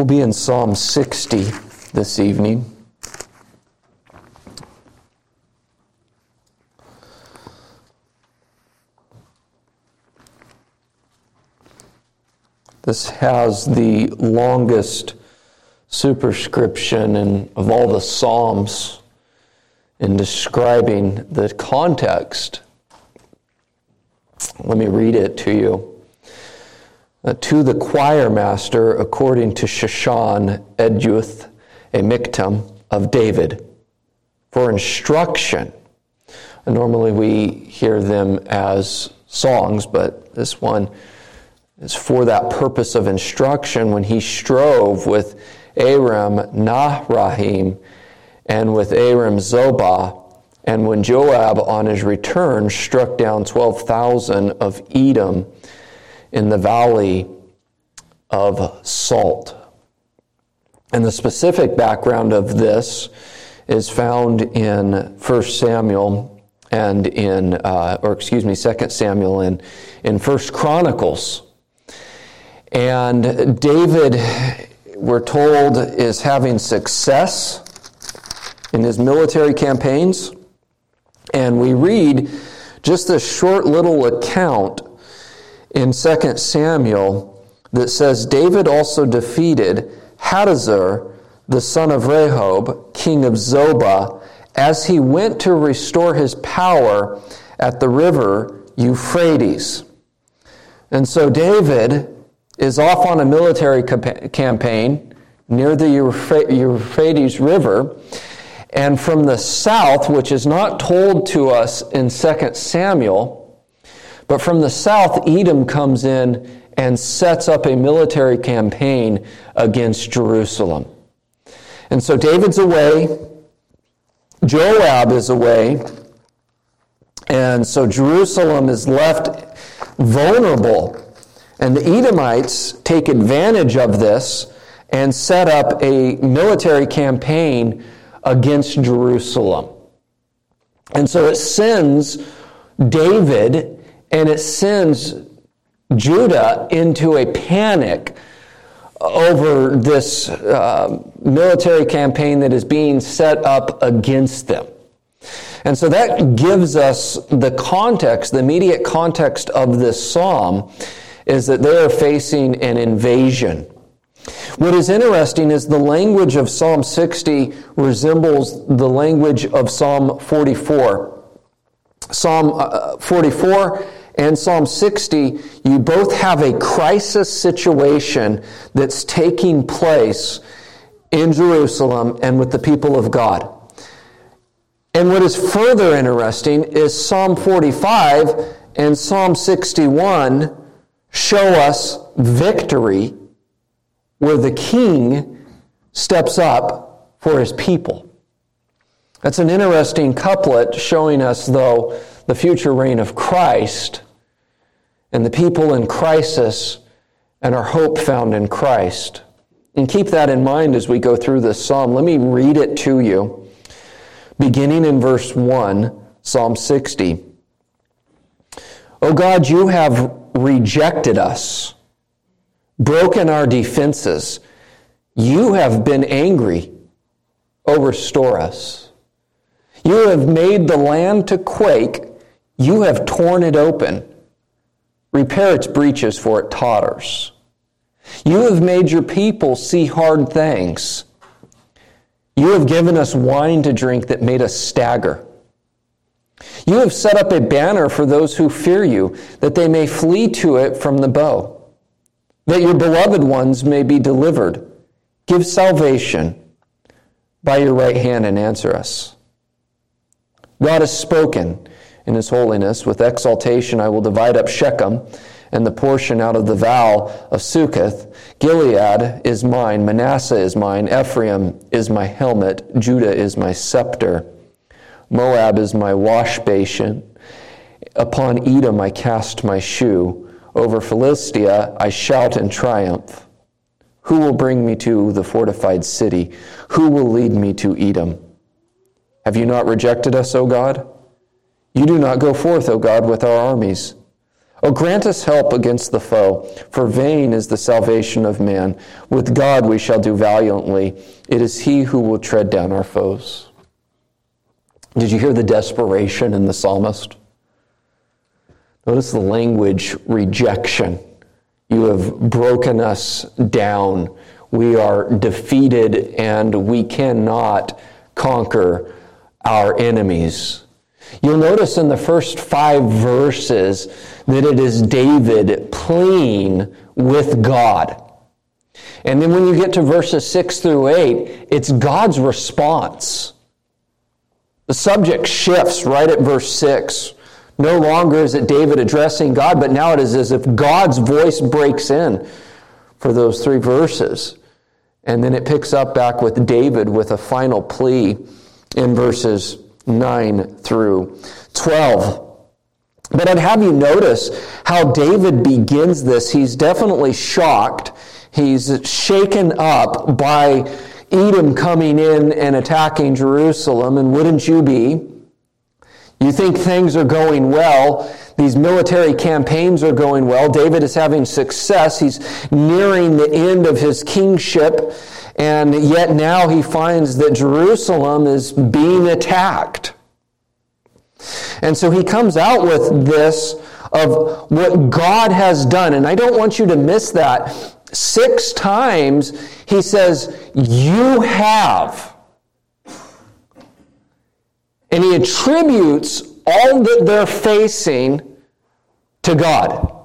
We'll be in Psalm 60 this evening. This has the longest superscription in, of all the Psalms in describing the context. Let me read it to you. Uh, to the choir master, according to Shushan Eduth, a miktam of David, for instruction. And normally we hear them as songs, but this one is for that purpose of instruction when he strove with Aram Naharaim and with Aram Zobah, and when Joab on his return struck down 12,000 of Edom in the valley of Salt. And the specific background of this is found in 1 Samuel and in, uh, or excuse me, 2 Samuel and in 1 Chronicles. And David, we're told, is having success in his military campaigns. And we read just a short little account in 2 Samuel that says David also defeated Hadadezer, the son of Rehob, king of Zobah, as he went to restore his power at the river Euphrates. And so David is off on a military campaign near the Euphrates River. And from the south, which is not told to us in 2 Samuel, but from the south, Edom comes in and sets up a military campaign against Jerusalem. And so David's away, Joab is away, and so Jerusalem is left vulnerable and the Edomites take advantage of this and set up a military campaign against Jerusalem. And so it sends David and it sends Judah into a panic over this uh, military campaign that is being set up against them. And so that gives us the context, the immediate context of this psalm is that they are facing an invasion. What is interesting is the language of Psalm 60 resembles the language of Psalm 44. Psalm uh, 44 and Psalm 60, you both have a crisis situation that's taking place in Jerusalem and with the people of God. And what is further interesting is Psalm 45 and Psalm 61 show us victory where the king steps up for his people. That's an interesting couplet showing us, though, the future reign of Christ and the people in crisis and our hope found in Christ. And keep that in mind as we go through this psalm. Let me read it to you. Beginning in verse 1, Psalm 60. O God, you have rejected us, broken our defenses. You have been angry. Oh, restore us. You have made the land to quake. You have torn it open. Repair its breaches, for it totters. You have made your people see hard things. You have given us wine to drink that made us stagger. You have set up a banner for those who fear you, that they may flee to it from the bow, that your beloved ones may be delivered. Give salvation by your right hand and answer us. God has spoken in his holiness. With exaltation, I will divide up Shechem and the portion out of the vow of Succoth. Gilead is mine, Manasseh is mine, Ephraim is my helmet, Judah is my scepter. Moab is my wash basin. Upon Edom I cast my shoe. Over Philistia I shout in triumph. Who will bring me to the fortified city? Who will lead me to Edom? Have you not rejected us, O God? You do not go forth, O God, with our armies. Oh, grant us help against the foe, for vain is the salvation of man. With God we shall do valiantly. It is He who will tread down our foes. Did you hear the desperation in the psalmist? Notice the language rejection. You have broken us down. We are defeated and we cannot conquer our enemies. You'll notice in the first five verses that it is David pleading with God. And then when you get to verses 6 through 8, it's God's response. The subject shifts right at verse 6. No longer is it David addressing God, but now it is as if God's voice breaks in for those three verses. And then it picks up back with David with a final plea in verses 9 through 12. But I'd have you notice how David begins this. He's definitely shocked. He's shaken up by Edom coming in and attacking Jerusalem, and wouldn't you be? You think things are going well. These military campaigns are going well. David is having success. He's nearing the end of his kingship. And yet now he finds that Jerusalem is being attacked. And so he comes out with this of what God has done. And I don't want you to miss that. Six times he says, You have. And he attributes all that they're facing to God.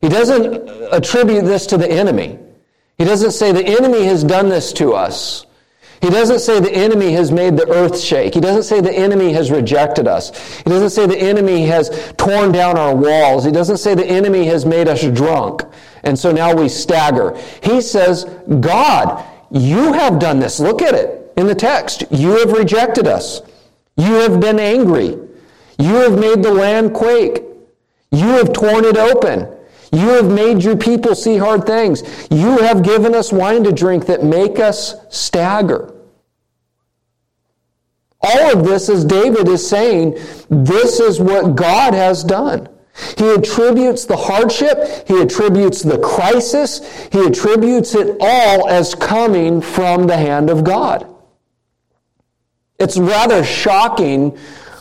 He doesn't attribute this to the enemy. He doesn't say the enemy has done this to us. He doesn't say the enemy has made the earth shake. He doesn't say the enemy has rejected us. He doesn't say the enemy has torn down our walls. He doesn't say the enemy has made us drunk. And so now we stagger. He says, God, you have done this. Look at it in the text. You have rejected us. You have been angry. You have made the land quake. You have torn it open. You have made your people see hard things. You have given us wine to drink that make us stagger. All of this, as David is saying, this is what God has done. He attributes the hardship, he attributes the crisis, he attributes it all as coming from the hand of God. It's rather shocking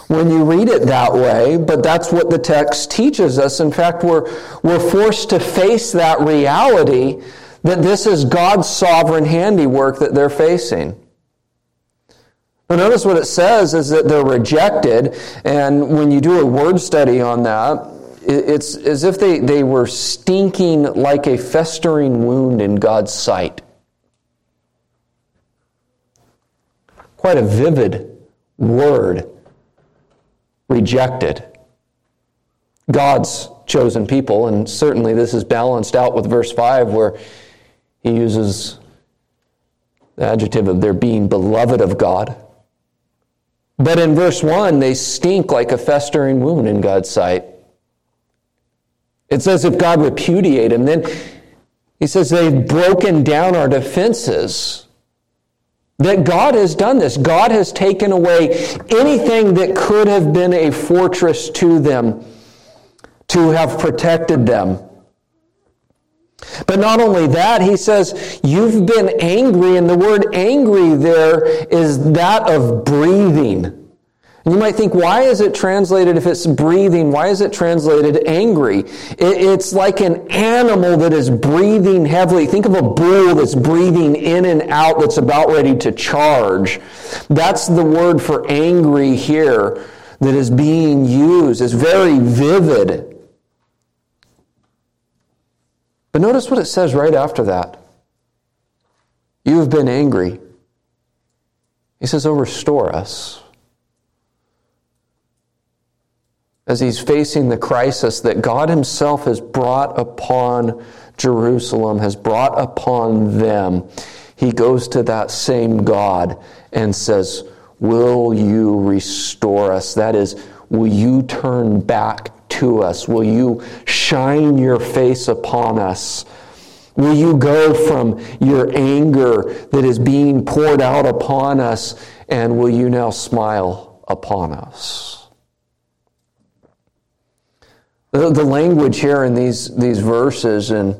when you read it that way, but that's what the text teaches us. In fact, we're, we're forced to face that reality that this is God's sovereign handiwork that they're facing. But notice what it says is that they're rejected, and when you do a word study on that, it's as if they, they were stinking like a festering wound in God's sight. Quite a vivid word rejected. God's chosen people, and certainly this is balanced out with verse 5 where he uses the adjective of their being beloved of God. But in verse 1, they stink like a festering wound in God's sight. It's as if God repudiated them. Then he says they've broken down our defenses. That God has done this. God has taken away anything that could have been a fortress to them to have protected them. But not only that, he says, You've been angry, and the word angry there is that of breathing. You might think, why is it translated, if it's breathing, why is it translated angry? it's like an animal that is breathing heavily. Think of a bull that's breathing in and out that's about ready to charge. That's the word for angry here that is being used. It's very vivid. But notice what it says right after that. You have been angry. He says, Oh, restore us. As he's facing the crisis that God himself has brought upon Jerusalem, has brought upon them, he goes to that same God and says, Will you restore us? That is, will you turn back to us? Will you shine your face upon us? Will you go from your anger that is being poured out upon us, and will you now smile upon us? The, language here in these, these verses, and,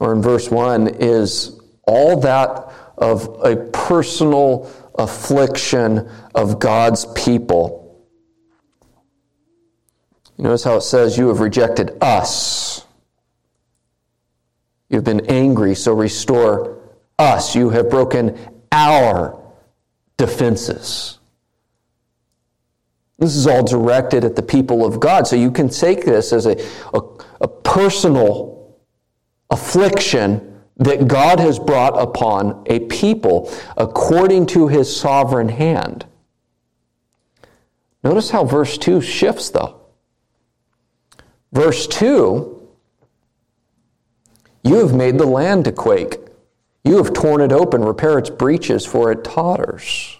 or in verse 1, is all that of a personal affliction of God's people. Notice how it says, You have rejected us. You've been angry, so restore us. You have broken our defenses. This is all directed at the people of God. So you can take this as a, a, a personal affliction that God has brought upon a people according to his sovereign hand. Notice how verse 2 shifts, though. Verse 2 You have made the land to quake. You have torn it open, repair its breaches, for it totters.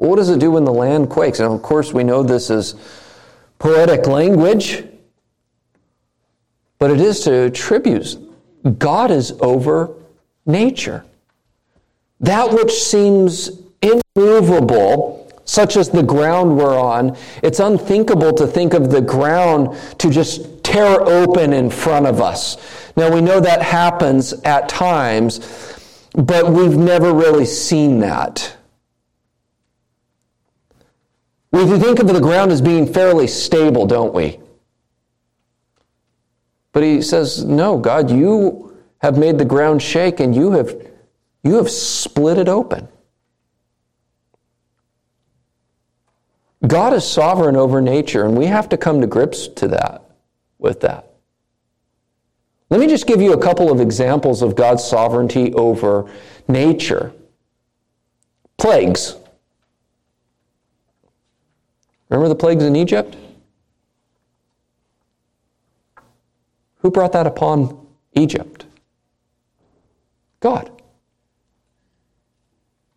What does it do when the land quakes? And of course, we know this is poetic language, but it is to attribute God is over nature. That which seems immovable, such as the ground we're on, it's unthinkable to think of the ground to just tear open in front of us. Now, we know that happens at times, but we've never really seen that. We think of the ground as being fairly stable, don't we? But he says, No, God, you have made the ground shake and you have, you have split it open. God is sovereign over nature, and we have to come to grips to that, with that. Let me just give you a couple of examples of God's sovereignty over nature. Plagues. Remember the plagues in Egypt? Who brought that upon Egypt? God.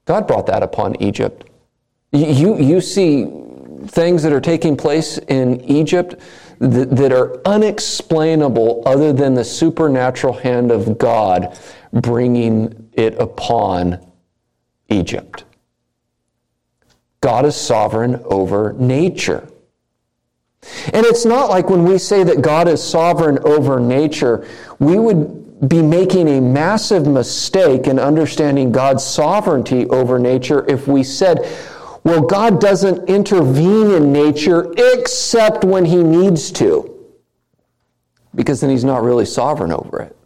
God brought that upon Egypt. You, you see things that are taking place in Egypt that, that are unexplainable other than the supernatural hand of God bringing it upon Egypt. God is sovereign over nature. And it's not like when we say that God is sovereign over nature, we would be making a massive mistake in understanding God's sovereignty over nature if we said, well, God doesn't intervene in nature except when he needs to, because then he's not really sovereign over it.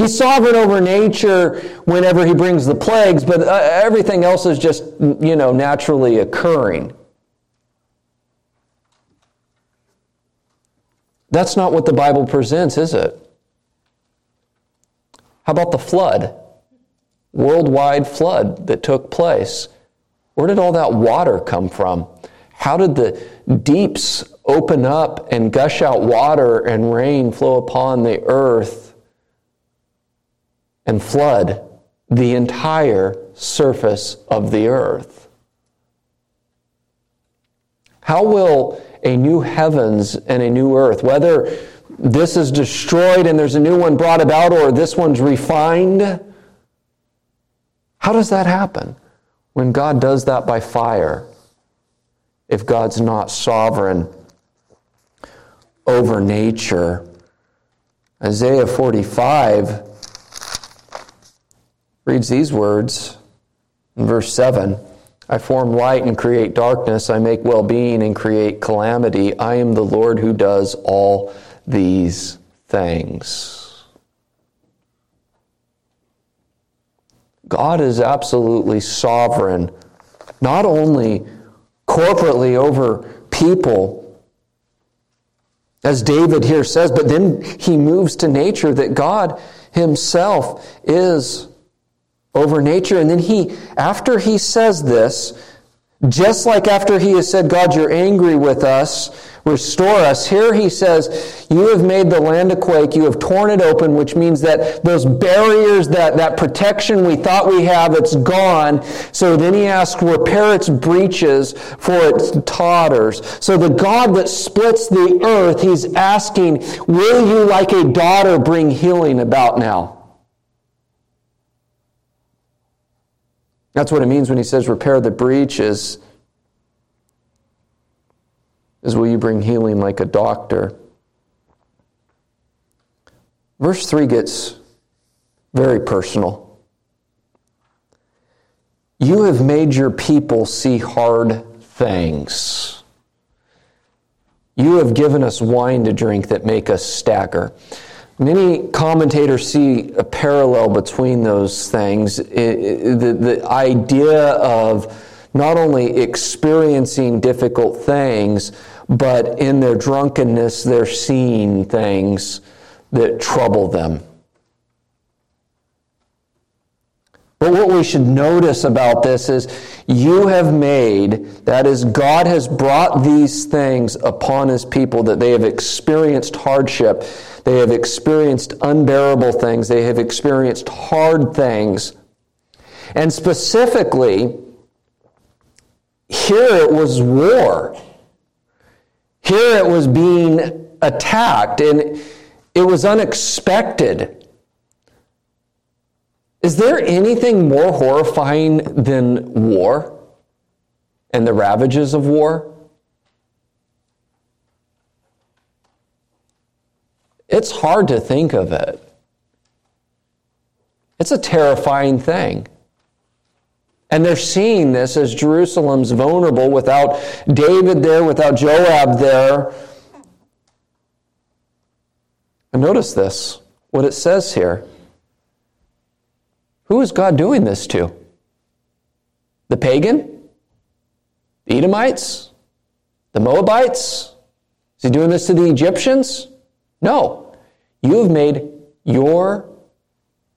He's sovereign over nature whenever he brings the plagues, but uh, everything else is just, you know, naturally occurring. That's not what the Bible presents, is it? How about the flood? Worldwide flood that took place. Where did all that water come from? How did the deeps open up and gush out water and rain flow upon the earth? And flood the entire surface of the earth. How will a new heavens and a new earth, whether this is destroyed and there's a new one brought about or this one's refined, how does that happen when God does that by fire? If God's not sovereign over nature. Isaiah 45 reads these words in verse 7 I form light and create darkness. I make well being and create calamity. I am the Lord who does all these things. God is absolutely sovereign, not only corporately over people, as David here says, but then he moves to nature that God himself is over nature. And then he, after he says this, just like after he has said, God, you're angry with us, restore us, here he says, You have made the land a quake, you have torn it open, which means that those barriers, that, that protection we thought we have, it's gone. So then he asks, Repair its breaches, for it totters. So the God that splits the earth, he's asking, Will you, like a daughter, bring healing about now? That's what it means when he says repair the breaches. is will you bring healing like a doctor? Verse 3 gets very personal. You have made your people see hard things. You have given us wine to drink that make us stagger. Many commentators see a parallel between those things. the, the idea of not only experiencing difficult things, but in their drunkenness, they're seeing things that trouble them. But what we should notice about this is you have made, that is, God has brought these things upon his people that they have experienced hardship, they have experienced unbearable things, they have experienced hard things. And specifically, here it was war. Here it was being attacked, and it was unexpected. Is there anything more horrifying than war and the ravages of war? It's hard to think of it. It's a terrifying thing. And they're seeing this as Jerusalem's vulnerable without David there, without Joab there. And notice this, what it says here. Who is God doing this to? The pagan? The Edomites? The Moabites? Is he doing this to the Egyptians? No. You have made your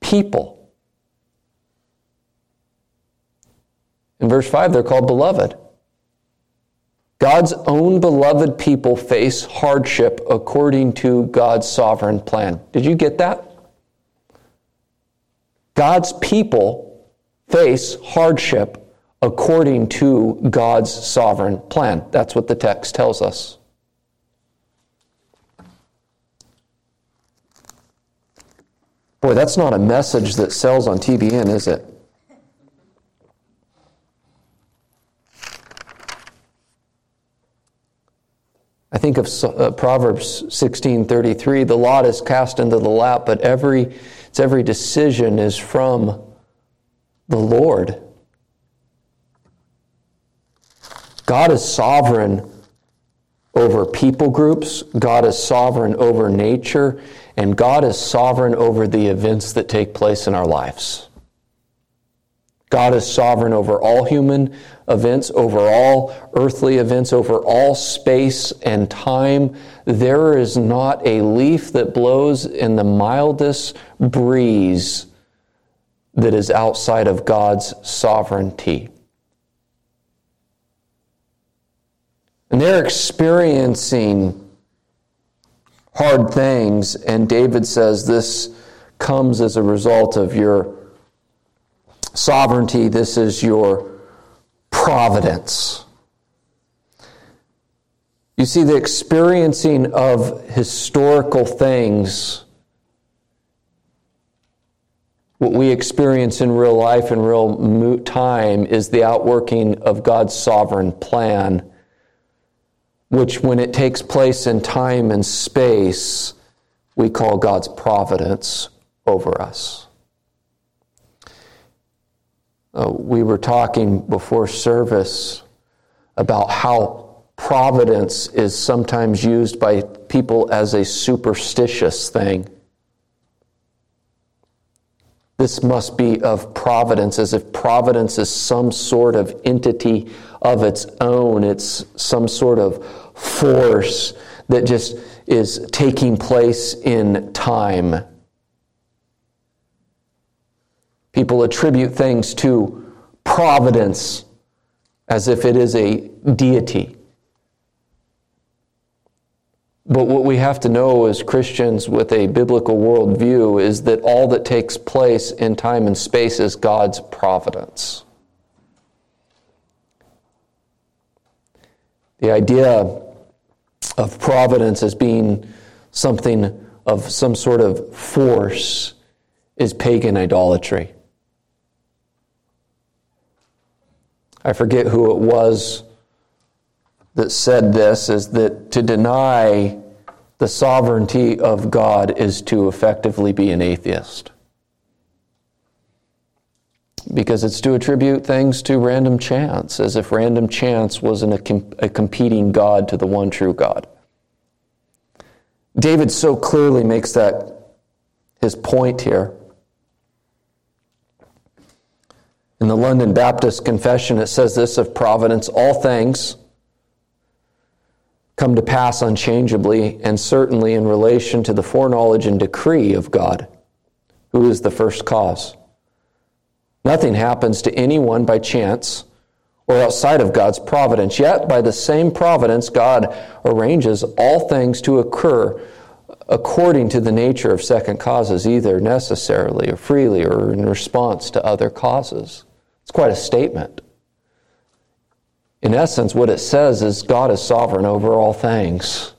people. In verse 5, they're called beloved. God's own beloved people face hardship according to God's sovereign plan. Did you get that? God's people face hardship according to God's sovereign plan. That's what the text tells us. Boy, that's not a message that sells on TBN, is it? I think of uh, Proverbs 16:33, the lot is cast into the lap, but every it's every decision is from the Lord. God is sovereign over people groups, God is sovereign over nature, and God is sovereign over the events that take place in our lives. God is sovereign over all human events, over all earthly events, over all space and time. There is not a leaf that blows in the mildest breeze that is outside of God's sovereignty. And they're experiencing hard things, and David says this comes as a result of your sovereignty, this is your providence. You see, the experiencing of historical things, what we experience in real life in real time, is the outworking of God's sovereign plan, which, when it takes place in time and space, we call God's providence over us. Uh, we were talking before service about how providence is sometimes used by people as a superstitious thing. This must be of providence, as if providence is some sort of entity of its own. It's some sort of force that just is taking place in time. People attribute things to providence as if it is a deity. But what we have to know as Christians with a biblical worldview is that all that takes place in time and space is God's providence. The idea of providence as being something of some sort of force is pagan idolatry. I forget who it was that said this is that to deny the sovereignty of God is to effectively be an atheist. Because it's to attribute things to random chance, as if random chance wasn't a, a competing God to the one true God. David so clearly makes that his point here. In the London Baptist Confession, it says this of providence all things come to pass unchangeably and certainly in relation to the foreknowledge and decree of God, who is the first cause. Nothing happens to anyone by chance or outside of God's providence. Yet, by the same providence, God arranges all things to occur according to the nature of second causes, either necessarily or freely or in response to other causes. It's quite a statement. In essence, what it says is God is sovereign over all things.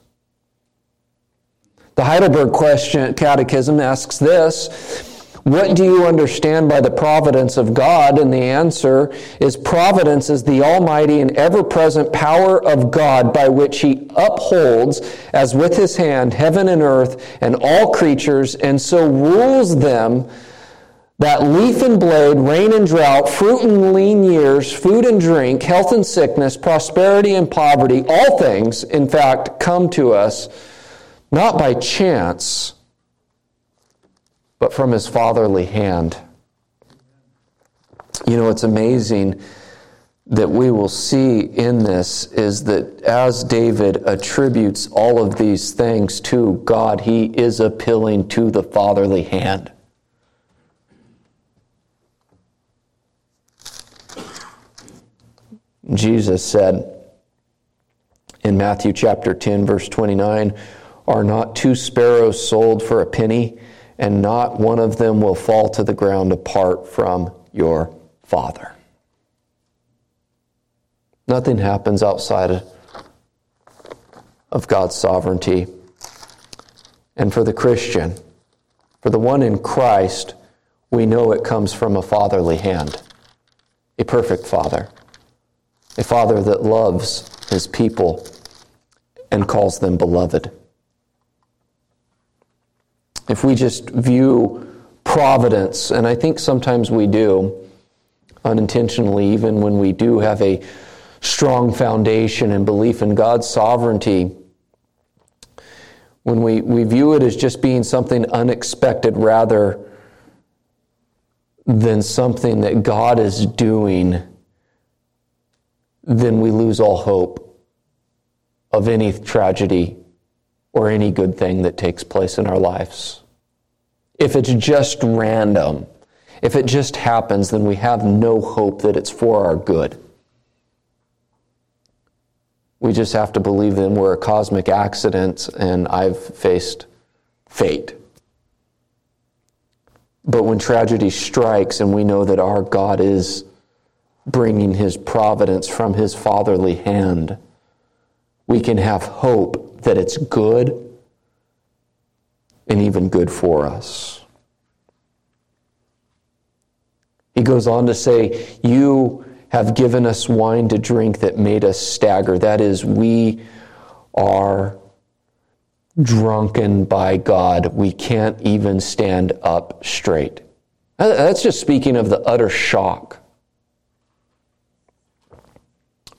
The Heidelberg question, Catechism asks this What do you understand by the providence of God? And the answer is providence is the almighty and ever present power of God by which he upholds, as with his hand, heaven and earth and all creatures, and so rules them that leaf and blade, rain and drought, fruit and lean years, food and drink, health and sickness, prosperity and poverty, all things, in fact, come to us not by chance, but from his fatherly hand. You know, it's amazing that we will see in this is that as David attributes all of these things to God, he is appealing to the fatherly hand. Jesus said in Matthew chapter 10, verse 29, Are not two sparrows sold for a penny, and not one of them will fall to the ground apart from your Father? Nothing happens outside of God's sovereignty. And for the Christian, for the one in Christ, we know it comes from a fatherly hand, a perfect Father a father that loves his people and calls them beloved. If we just view providence, and I think sometimes we do, unintentionally, even when we do have a strong foundation and belief in God's sovereignty, when we, we view it as just being something unexpected rather than something that God is doing then we lose all hope of any tragedy or any good thing that takes place in our lives. If it's just random, if it just happens, then we have no hope that it's for our good. We just have to believe that we're a cosmic accident and I've faced fate. But when tragedy strikes and we know that our God is bringing his providence from his fatherly hand, we can have hope that it's good and even good for us. He goes on to say, You have given us wine to drink that made us stagger. That is, we are drunken by God. We can't even stand up straight. That's just speaking of the utter shock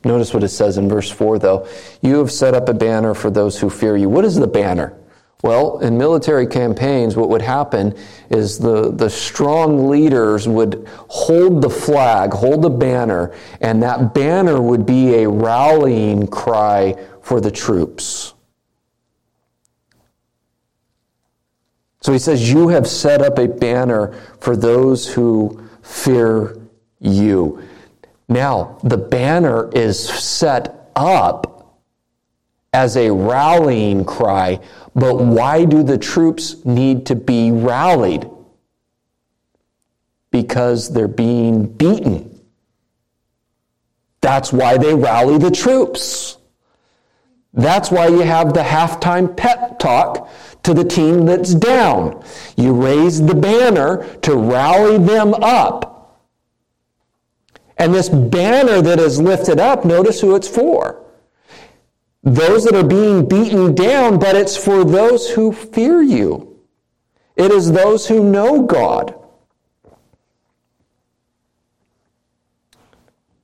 Notice what it says in verse 4, though. You have set up a banner for those who fear you. What is the banner? Well, in military campaigns, what would happen is the, the strong leaders would hold the flag, hold the banner, and that banner would be a rallying cry for the troops. So he says, You have set up a banner for those who fear you. Now, the banner is set up as a rallying cry, but why do the troops need to be rallied? Because they're being beaten. That's why they rally the troops. That's why you have the halftime pep talk to the team that's down. You raise the banner to rally them up and this banner that is lifted up, notice who it's for. those that are being beaten down, but it's for those who fear you. It is those who know God.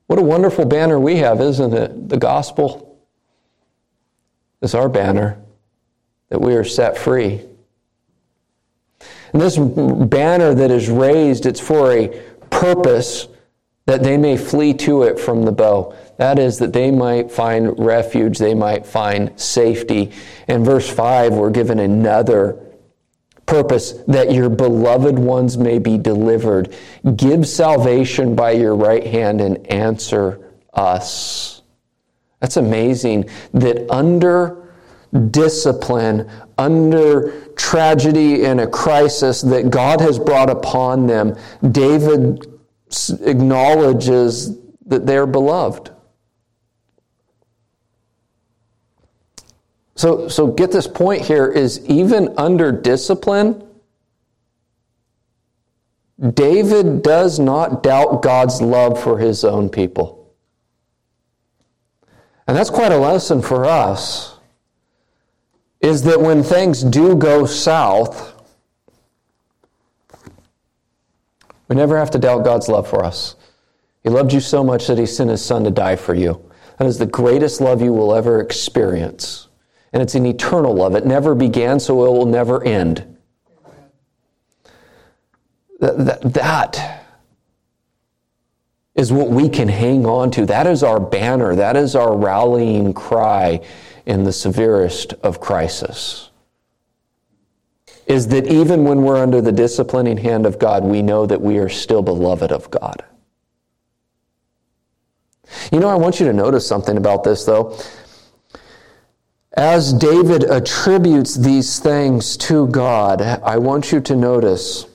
What a wonderful banner we have, isn't it? The gospel is our banner that we are set free. And this banner that is raised, it's for a purpose that they may flee to it from the bow. That is, that they might find refuge, they might find safety. In verse 5, we're given another purpose that your beloved ones may be delivered. Give salvation by your right hand and answer us. That's amazing that under discipline, under tragedy and a crisis that God has brought upon them, David acknowledges that they're beloved. So, so get this point here is even under discipline, David does not doubt God's love for his own people. And that's quite a lesson for us is that when things do go south, we never have to doubt God's love for us. He loved you so much that he sent his son to die for you. That is the greatest love you will ever experience. And it's an eternal love. It never began, so it will never end. That, that, that is what we can hang on to. That is our banner. That is our rallying cry in the severest of crisis is that even when we're under the disciplining hand of God, we know that we are still beloved of God. You know, I want you to notice something about this, though. As David attributes these things to God, I want you to notice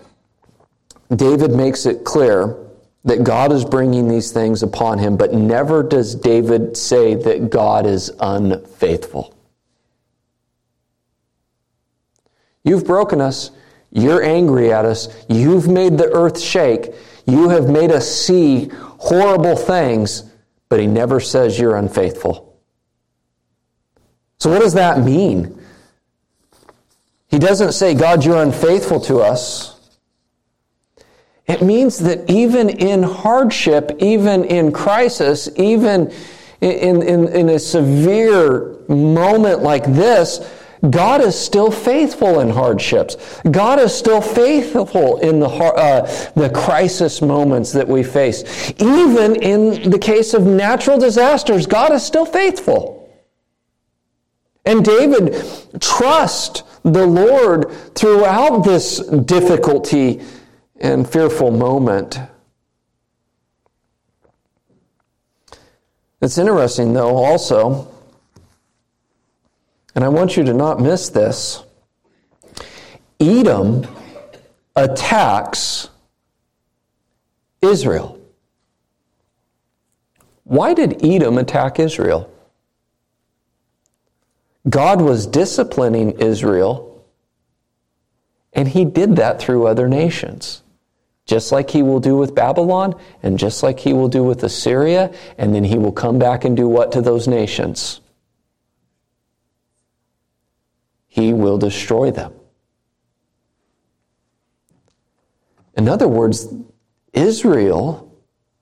David makes it clear that God is bringing these things upon him, but never does David say that God is unfaithful. You've broken us. You're angry at us. You've made the earth shake. You have made us see horrible things, but he never says you're unfaithful. So, what does that mean? He doesn't say, God, you're unfaithful to us. It means that even in hardship, even in crisis, even in, in, in a severe moment like this, God is still faithful in hardships. God is still faithful in the, uh, the crisis moments that we face. Even in the case of natural disasters, God is still faithful. And David trust the Lord throughout this difficulty and fearful moment. It's interesting, though, also, and I want you to not miss this Edom attacks Israel. Why did Edom attack Israel? God was disciplining Israel, and he did that through other nations just like he will do with Babylon, and just like he will do with Assyria, and then he will come back and do what to those nations? He will destroy them. In other words, Israel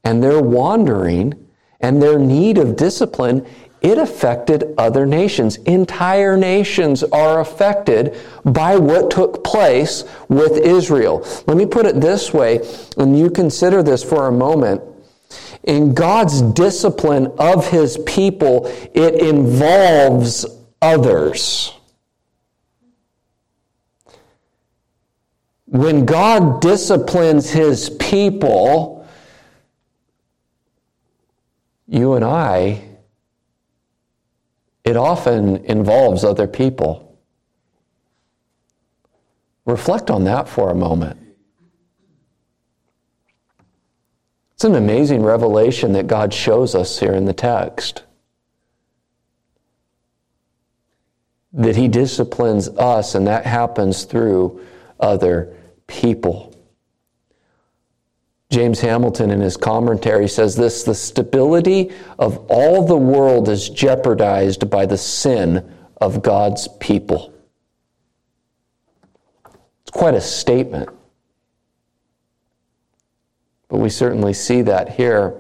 and their wandering and their need of discipline it affected other nations. Entire nations are affected by what took place with Israel. Let me put it this way, and you consider this for a moment. In God's discipline of his people, it involves others. When God disciplines his people, you and I it often involves other people. Reflect on that for a moment. It's an amazing revelation that God shows us here in the text. That He disciplines us, and that happens through other people. James Hamilton, in his commentary, says this the stability of all the world is jeopardized by the sin of God's people. It's quite a statement. But we certainly see that here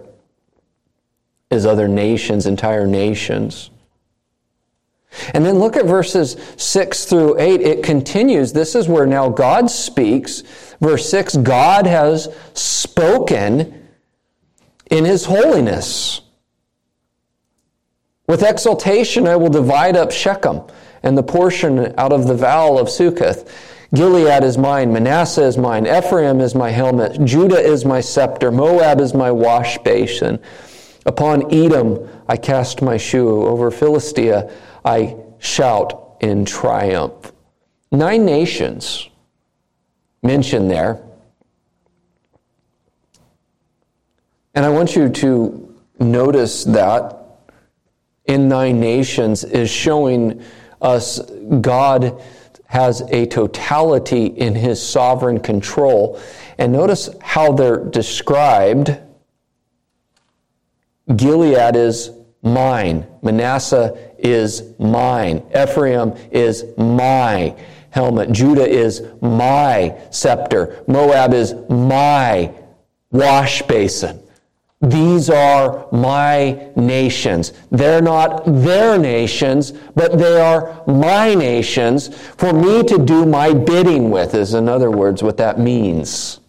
as other nations, entire nations. And then look at verses 6 through 8. It continues. This is where now God speaks. Verse 6 God has spoken in his holiness. With exultation, I will divide up Shechem and the portion out of the vale of Succoth. Gilead is mine, Manasseh is mine, Ephraim is my helmet, Judah is my scepter, Moab is my wash basin. Upon Edom I cast my shoe, over Philistia I shout in triumph. Nine nations mentioned there. And I want you to notice that in nine nations is showing us God has a totality in his sovereign control. And notice how they're described. Gilead is mine. Manasseh is mine. Ephraim is my helmet. Judah is my scepter. Moab is my wash basin. These are my nations. They're not their nations, but they are my nations for me to do my bidding with, is in other words what that means.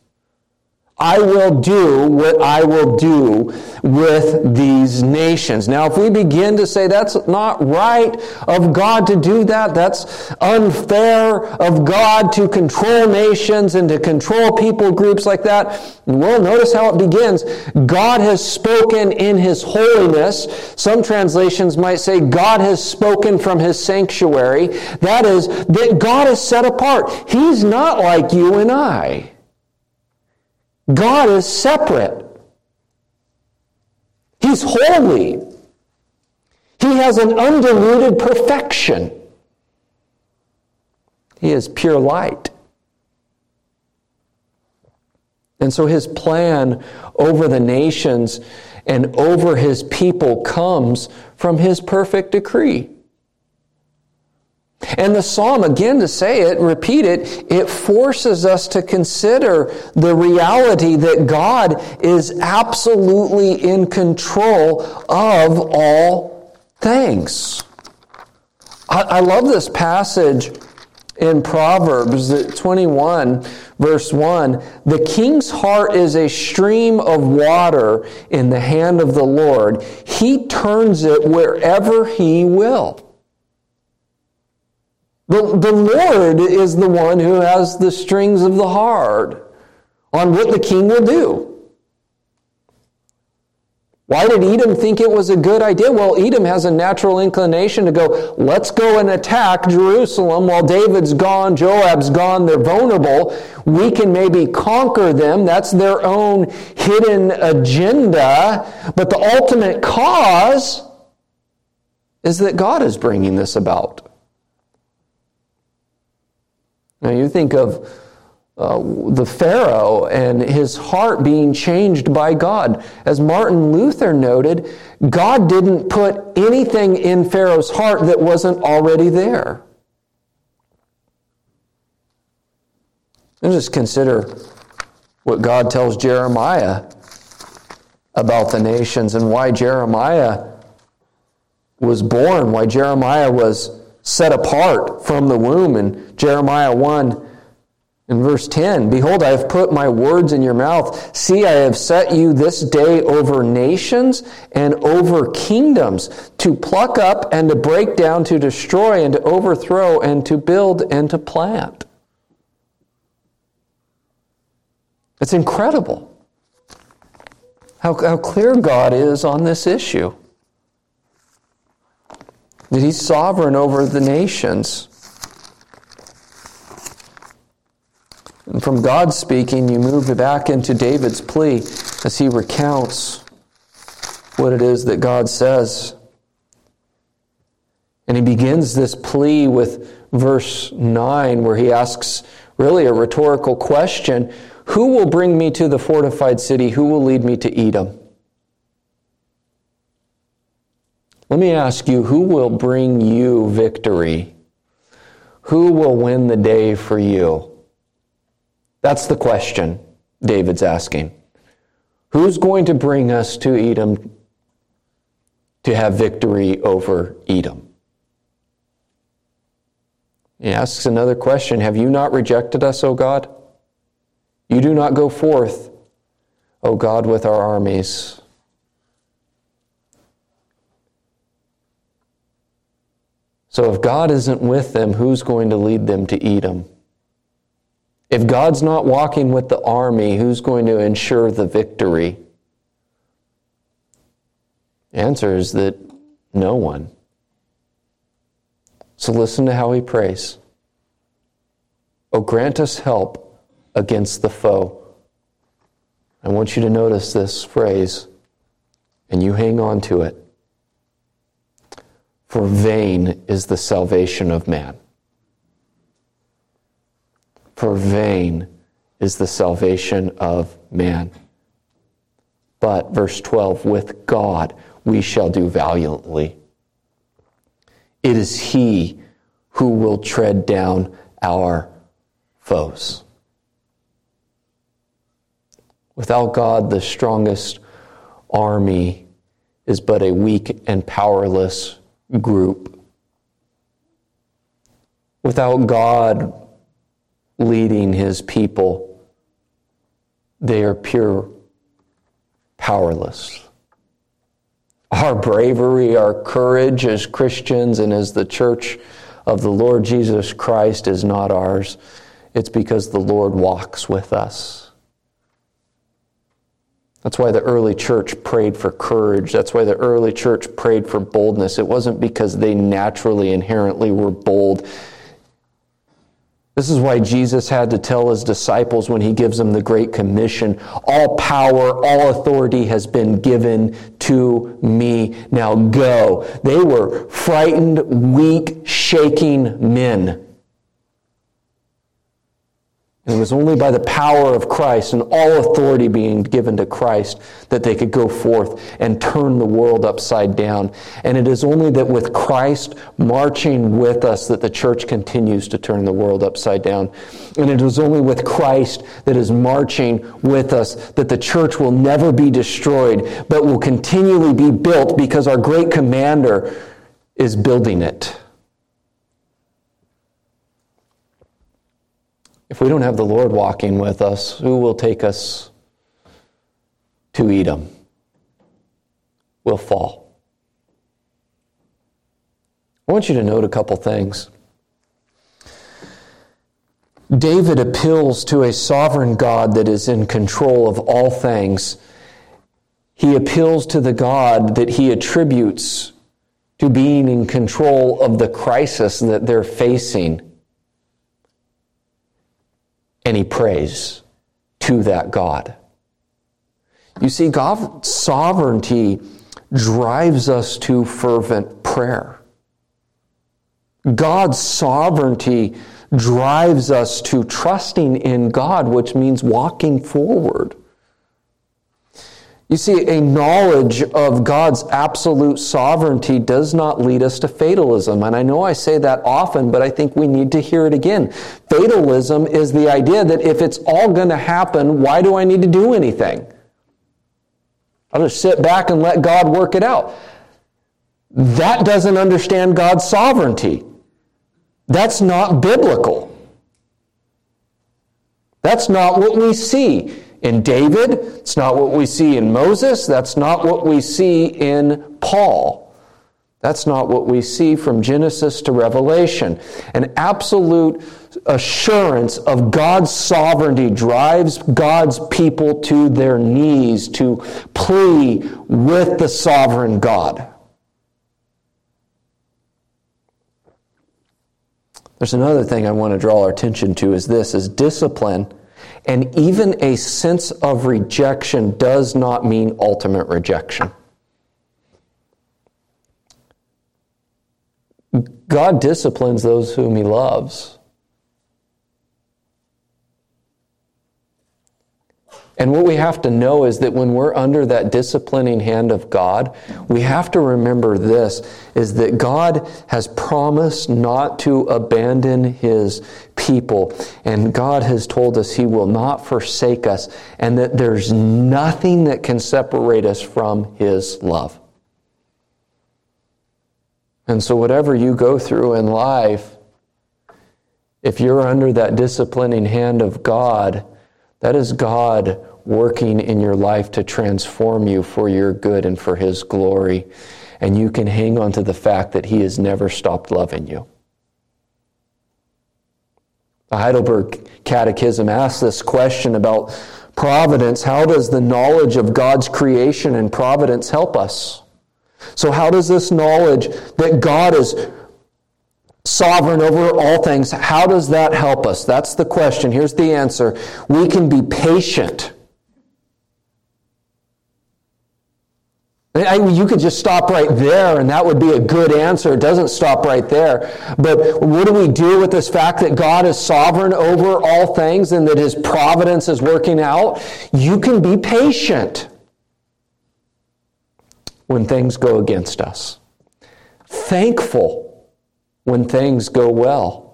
I will do what I will do with these nations. Now, if we begin to say that's not right of God to do that, that's unfair of God to control nations and to control people groups like that, well, notice how it begins. God has spoken in His holiness. Some translations might say God has spoken from His sanctuary. That is, that God is set apart. He's not like you and I. God is separate. He's holy. He has an undiluted perfection. He is pure light. And so his plan over the nations and over his people comes from his perfect decree. And the psalm, again to say it, repeat it, it forces us to consider the reality that God is absolutely in control of all things. I, I love this passage in Proverbs 21, verse 1. The king's heart is a stream of water in the hand of the Lord. He turns it wherever he will. The, the Lord is the one who has the strings of the heart on what the king will do. Why did Edom think it was a good idea? Well, Edom has a natural inclination to go, let's go and attack Jerusalem while David's gone, Joab's gone, they're vulnerable. We can maybe conquer them. That's their own hidden agenda. But the ultimate cause is that God is bringing this about. Now you think of uh, the Pharaoh and his heart being changed by God. As Martin Luther noted, God didn't put anything in Pharaoh's heart that wasn't already there. And just consider what God tells Jeremiah about the nations and why Jeremiah was born, why Jeremiah was set apart from the womb. In Jeremiah 1 in verse 10, Behold, I have put my words in your mouth. See, I have set you this day over nations and over kingdoms to pluck up and to break down, to destroy and to overthrow and to build and to plant. It's incredible how, how clear God is on this issue that he's sovereign over the nations. And from God speaking, you move back into David's plea as he recounts what it is that God says. And he begins this plea with verse 9, where he asks really a rhetorical question Who will bring me to the fortified city? Who will lead me to Edom? Let me ask you who will bring you victory? Who will win the day for you? That's the question David's asking. Who's going to bring us to Edom to have victory over Edom? He asks another question Have you not rejected us, O God? You do not go forth, O God, with our armies. So if God isn't with them, who's going to lead them to Edom? If God's not walking with the army, who's going to ensure the victory? The answer is that no one. So listen to how he prays. Oh, grant us help against the foe. I want you to notice this phrase, and you hang on to it. For vain is the salvation of man. For vain is the salvation of man. But, verse 12, with God we shall do valiantly. It is He who will tread down our foes. Without God, the strongest army is but a weak and powerless group. Without God leading his people, they are pure powerless. Our bravery, our courage as Christians and as the church of the Lord Jesus Christ is not ours. It's because the Lord walks with us. That's why the early church prayed for courage. That's why the early church prayed for boldness. It wasn't because they naturally, inherently were bold. This is why Jesus had to tell his disciples when he gives them the Great Commission all power, all authority has been given to me. Now go. They were frightened, weak, shaking men. And it was only by the power of Christ and all authority being given to Christ that they could go forth and turn the world upside down. And it is only that with Christ marching with us that the church continues to turn the world upside down. And it is only with Christ that is marching with us that the church will never be destroyed, but will continually be built because our great commander is building it. If we don't have the Lord walking with us, who will take us to Edom? We'll fall. I want you to note a couple things. David appeals to a sovereign God that is in control of all things. He appeals to the God that he attributes to being in control of the crisis that they're facing and praise to that God. You see, God's sovereignty drives us to fervent prayer. God's sovereignty drives us to trusting in God, which means walking forward. You see, a knowledge of God's absolute sovereignty does not lead us to fatalism. And I know I say that often, but I think we need to hear it again. Fatalism is the idea that if it's all going to happen, why do I need to do anything? I'll just sit back and let God work it out. That doesn't understand God's sovereignty. That's not biblical. That's not what we see in David. It's not what we see in Moses. That's not what we see in Paul. That's not what we see from Genesis to Revelation. An absolute assurance of God's sovereignty drives God's people to their knees to plea with the sovereign God. There's another thing I want to draw our attention to is this is discipline and even a sense of rejection does not mean ultimate rejection. God disciplines those whom he loves. And what we have to know is that when we're under that disciplining hand of God, we have to remember this is that God has promised not to abandon his people. And God has told us he will not forsake us and that there's nothing that can separate us from his love. And so, whatever you go through in life, if you're under that disciplining hand of God, that is God working in your life to transform you for your good and for His glory. And you can hang on to the fact that He has never stopped loving you. The Heidelberg Catechism asks this question about providence How does the knowledge of God's creation and providence help us? So, how does this knowledge that God is sovereign over all things, how does that help us? That's the question. Here's the answer. We can be patient. You could just stop right there, and that would be a good answer. It doesn't stop right there. But what do we do with this fact that God is sovereign over all things and that His providence is working out? You can be patient when things go against us, thankful when things go well.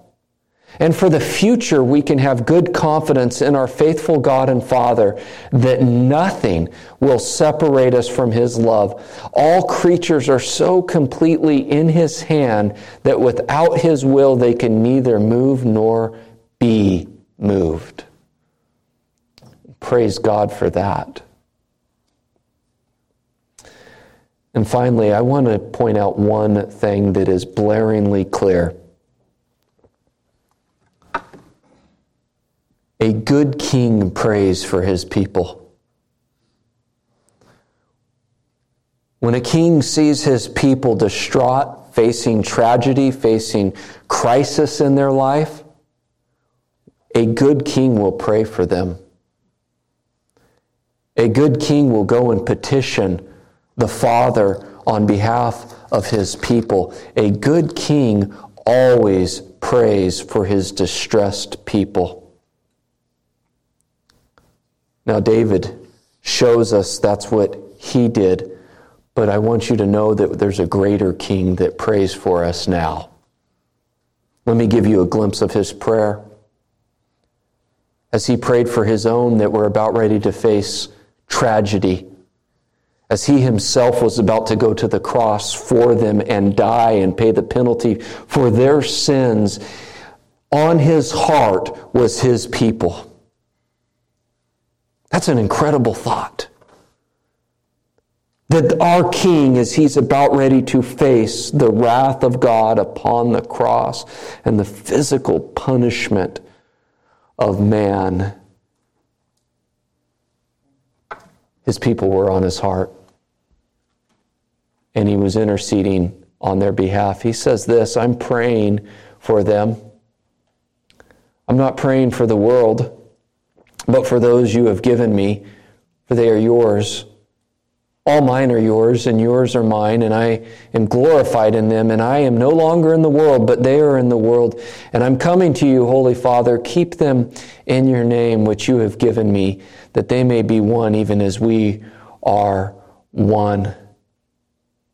And for the future, we can have good confidence in our faithful God and Father that nothing will separate us from His love. All creatures are so completely in His hand that without His will, they can neither move nor be moved. Praise God for that. And finally, I want to point out one thing that is blaringly clear. A good king prays for his people. When a king sees his people distraught, facing tragedy, facing crisis in their life, a good king will pray for them. A good king will go and petition the Father on behalf of his people. A good king always prays for his distressed people. Now, David shows us that's what he did, but I want you to know that there's a greater king that prays for us now. Let me give you a glimpse of his prayer. As he prayed for his own that were about ready to face tragedy as he himself was about to go to the cross for them and die and pay the penalty for their sins, on his heart was his people. That's an incredible thought. That our King, as he's about ready to face the wrath of God upon the cross and the physical punishment of man, his people were on his heart and he was interceding on their behalf. He says this I'm praying for them. I'm not praying for the world, but for those you have given me, for they are yours. All mine are yours, and yours are mine, and I am glorified in them, and I am no longer in the world, but they are in the world. And I'm coming to you, Holy Father. Keep them in your name, which you have given me, that they may be one, even as we are one.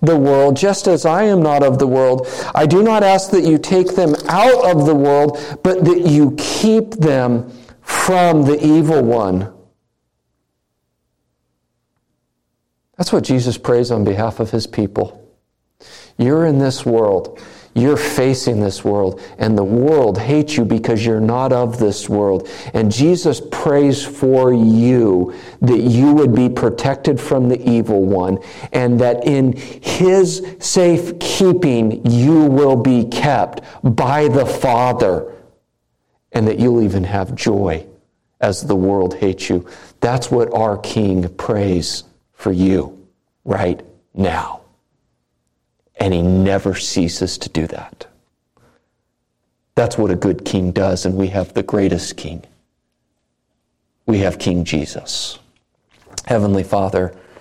the world, just as I am not of the world. I do not ask that you take them out of the world, but that you keep them from the evil one. That's what Jesus prays on behalf of his people. You're in this world. You're facing this world, and the world hates you because you're not of this world. And Jesus prays for you that you would be protected from the evil one, and that in his safe keeping you will be kept by the Father, and that you'll even have joy as the world hates you. That's what our King prays for you right now. And he never ceases to do that. That's what a good king does, and we have the greatest king. We have King Jesus. Heavenly Father,